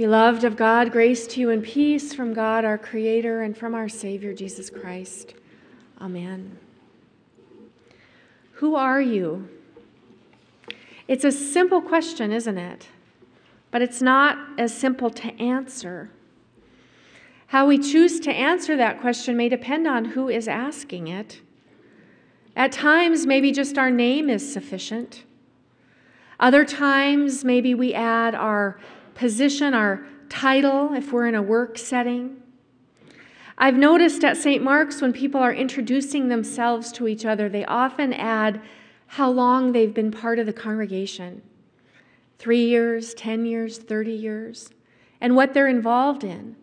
Beloved of God, grace to you and peace from God our Creator and from our Savior Jesus Christ. Amen. Who are you? It's a simple question, isn't it? But it's not as simple to answer. How we choose to answer that question may depend on who is asking it. At times, maybe just our name is sufficient. Other times, maybe we add our position, our title, if we're in a work setting. I've noticed at St. Mark's when people are introducing themselves to each other, they often add how long they've been part of the congregation three years, 10 years, 30 years, and what they're involved in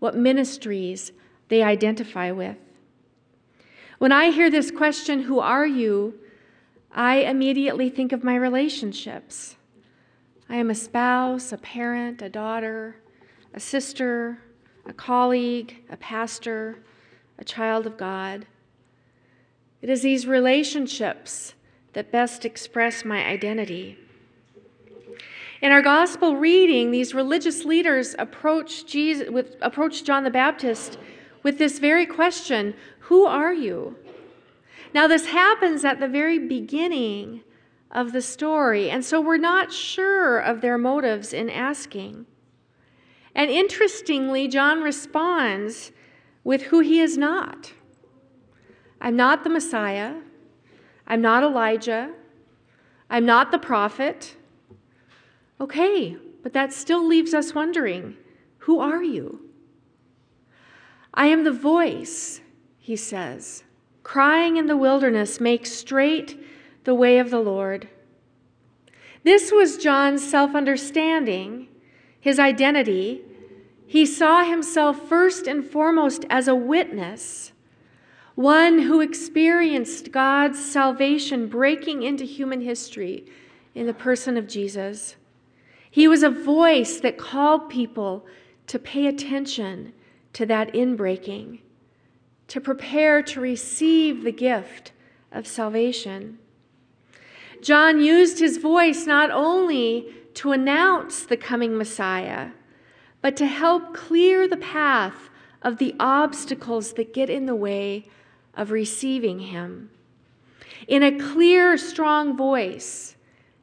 what ministries they identify with. When I hear this question, Who are you? I immediately think of my relationships. I am a spouse, a parent, a daughter, a sister, a colleague, a pastor, a child of God. It is these relationships that best express my identity. In our gospel reading, these religious leaders approach Jesus with approach John the Baptist with this very question, "Who are you?" Now this happens at the very beginning of the story, and so we're not sure of their motives in asking. And interestingly, John responds with who he is not. I'm not the Messiah. I'm not Elijah. I'm not the prophet. Okay, but that still leaves us wondering who are you? I am the voice, he says, crying in the wilderness, make straight the way of the Lord. This was John's self understanding, his identity. He saw himself first and foremost as a witness, one who experienced God's salvation breaking into human history in the person of Jesus. He was a voice that called people to pay attention to that inbreaking, to prepare to receive the gift of salvation. John used his voice not only to announce the coming Messiah, but to help clear the path of the obstacles that get in the way of receiving him. In a clear, strong voice,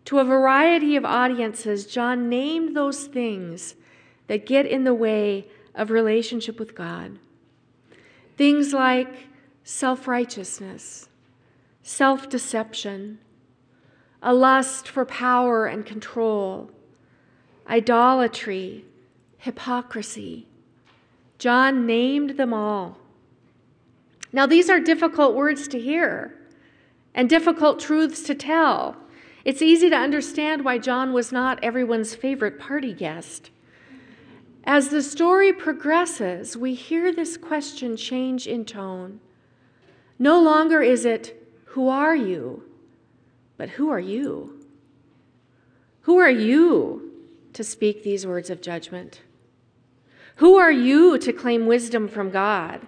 to a variety of audiences, John named those things that get in the way of relationship with God. Things like self righteousness, self deception, a lust for power and control, idolatry, hypocrisy. John named them all. Now, these are difficult words to hear and difficult truths to tell. It's easy to understand why John was not everyone's favorite party guest. As the story progresses, we hear this question change in tone. No longer is it, Who are you? But Who are you? Who are you to speak these words of judgment? Who are you to claim wisdom from God?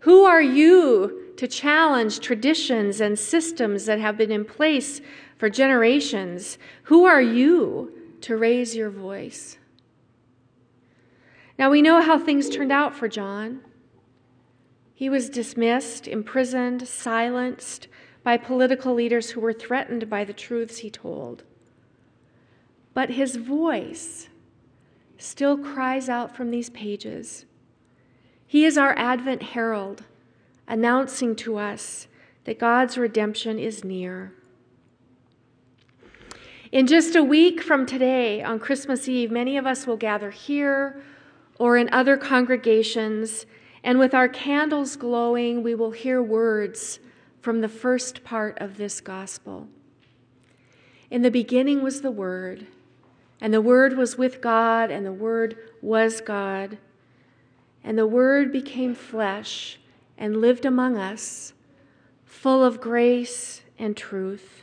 Who are you to challenge traditions and systems that have been in place for generations. Who are you to raise your voice? Now we know how things turned out for John. He was dismissed, imprisoned, silenced by political leaders who were threatened by the truths he told. But his voice still cries out from these pages. He is our Advent herald, announcing to us that God's redemption is near. In just a week from today, on Christmas Eve, many of us will gather here or in other congregations, and with our candles glowing, we will hear words from the first part of this gospel. In the beginning was the Word, and the Word was with God, and the Word was God. And the Word became flesh and lived among us, full of grace and truth.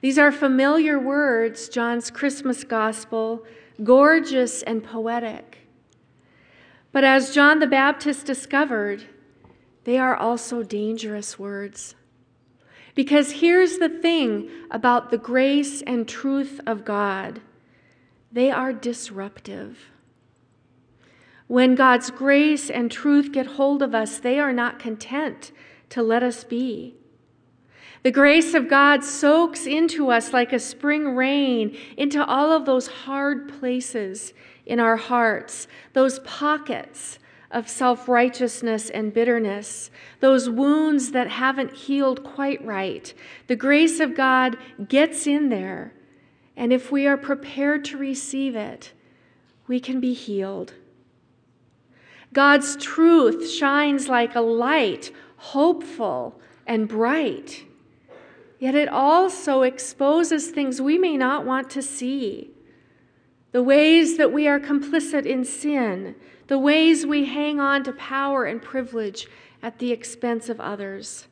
These are familiar words, John's Christmas gospel, gorgeous and poetic. But as John the Baptist discovered, they are also dangerous words. Because here's the thing about the grace and truth of God they are disruptive. When God's grace and truth get hold of us, they are not content to let us be. The grace of God soaks into us like a spring rain into all of those hard places in our hearts, those pockets of self righteousness and bitterness, those wounds that haven't healed quite right. The grace of God gets in there, and if we are prepared to receive it, we can be healed. God's truth shines like a light, hopeful and bright. Yet it also exposes things we may not want to see the ways that we are complicit in sin, the ways we hang on to power and privilege at the expense of others.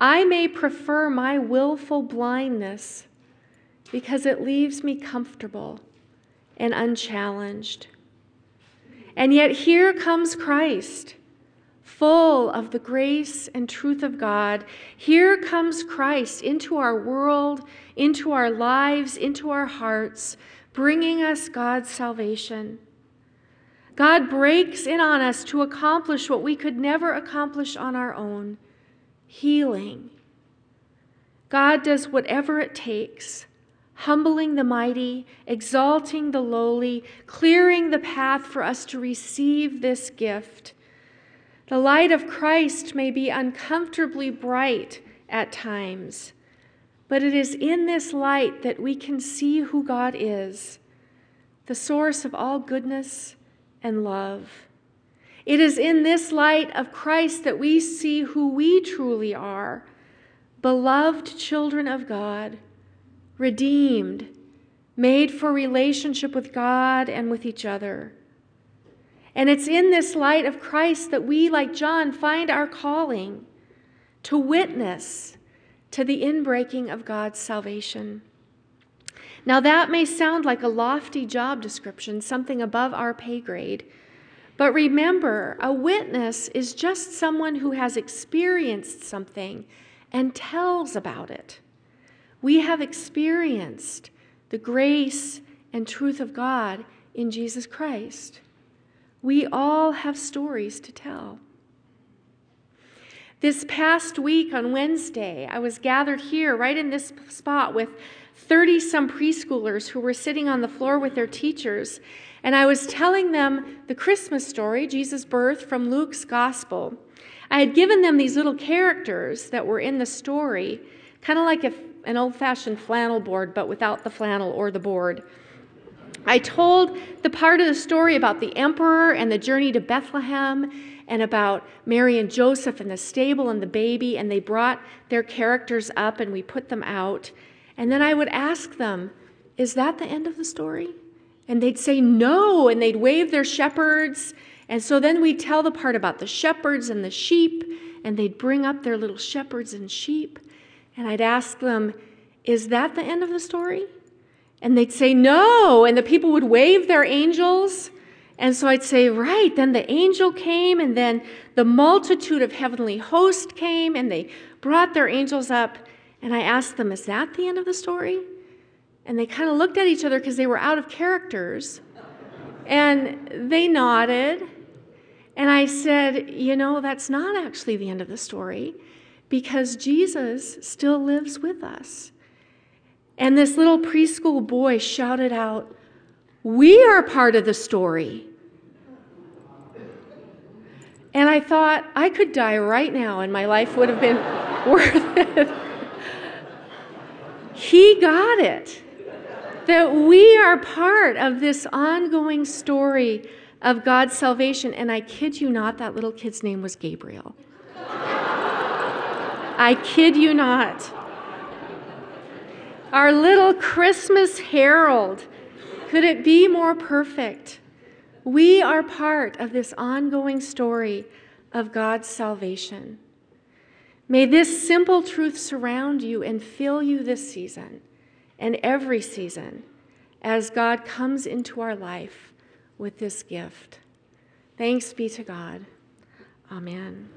I may prefer my willful blindness because it leaves me comfortable and unchallenged. And yet here comes Christ, full of the grace and truth of God. Here comes Christ into our world, into our lives, into our hearts, bringing us God's salvation. God breaks in on us to accomplish what we could never accomplish on our own healing. God does whatever it takes humbling the mighty, exalting the lowly, clearing the path for us to receive this gift. The light of Christ may be uncomfortably bright at times, but it is in this light that we can see who God is, the source of all goodness and love. It is in this light of Christ that we see who we truly are beloved children of God redeemed, made for relationship with God and with each other. And it's in this light of Christ that we, like John, find our calling to witness to the inbreaking of God's salvation. Now, that may sound like a lofty job description, something above our pay grade. But remember, a witness is just someone who has experienced something and tells about it. We have experienced the grace and truth of God in Jesus Christ. We all have stories to tell. This past week on Wednesday, I was gathered here, right in this spot, with 30 some preschoolers who were sitting on the floor with their teachers. And I was telling them the Christmas story, Jesus' birth, from Luke's gospel. I had given them these little characters that were in the story, kind of like if an old fashioned flannel board, but without the flannel or the board. I told the part of the story about the emperor and the journey to Bethlehem and about Mary and Joseph and the stable and the baby, and they brought their characters up and we put them out. And then I would ask them, Is that the end of the story? And they'd say, No, and they'd wave their shepherds. And so then we'd tell the part about the shepherds and the sheep, and they'd bring up their little shepherds and sheep. And I'd ask them, Is that the end of the story? And they'd say, No. And the people would wave their angels. And so I'd say, Right. Then the angel came, and then the multitude of heavenly hosts came, and they brought their angels up. And I asked them, Is that the end of the story? And they kind of looked at each other because they were out of characters. And they nodded. And I said, You know, that's not actually the end of the story because Jesus still lives with us. And this little preschool boy shouted out, We are part of the story. And I thought, I could die right now and my life would have been worth it. He got it. That we are part of this ongoing story of God's salvation. And I kid you not, that little kid's name was Gabriel. I kid you not. Our little Christmas herald. Could it be more perfect? We are part of this ongoing story of God's salvation. May this simple truth surround you and fill you this season and every season as God comes into our life with this gift. Thanks be to God. Amen.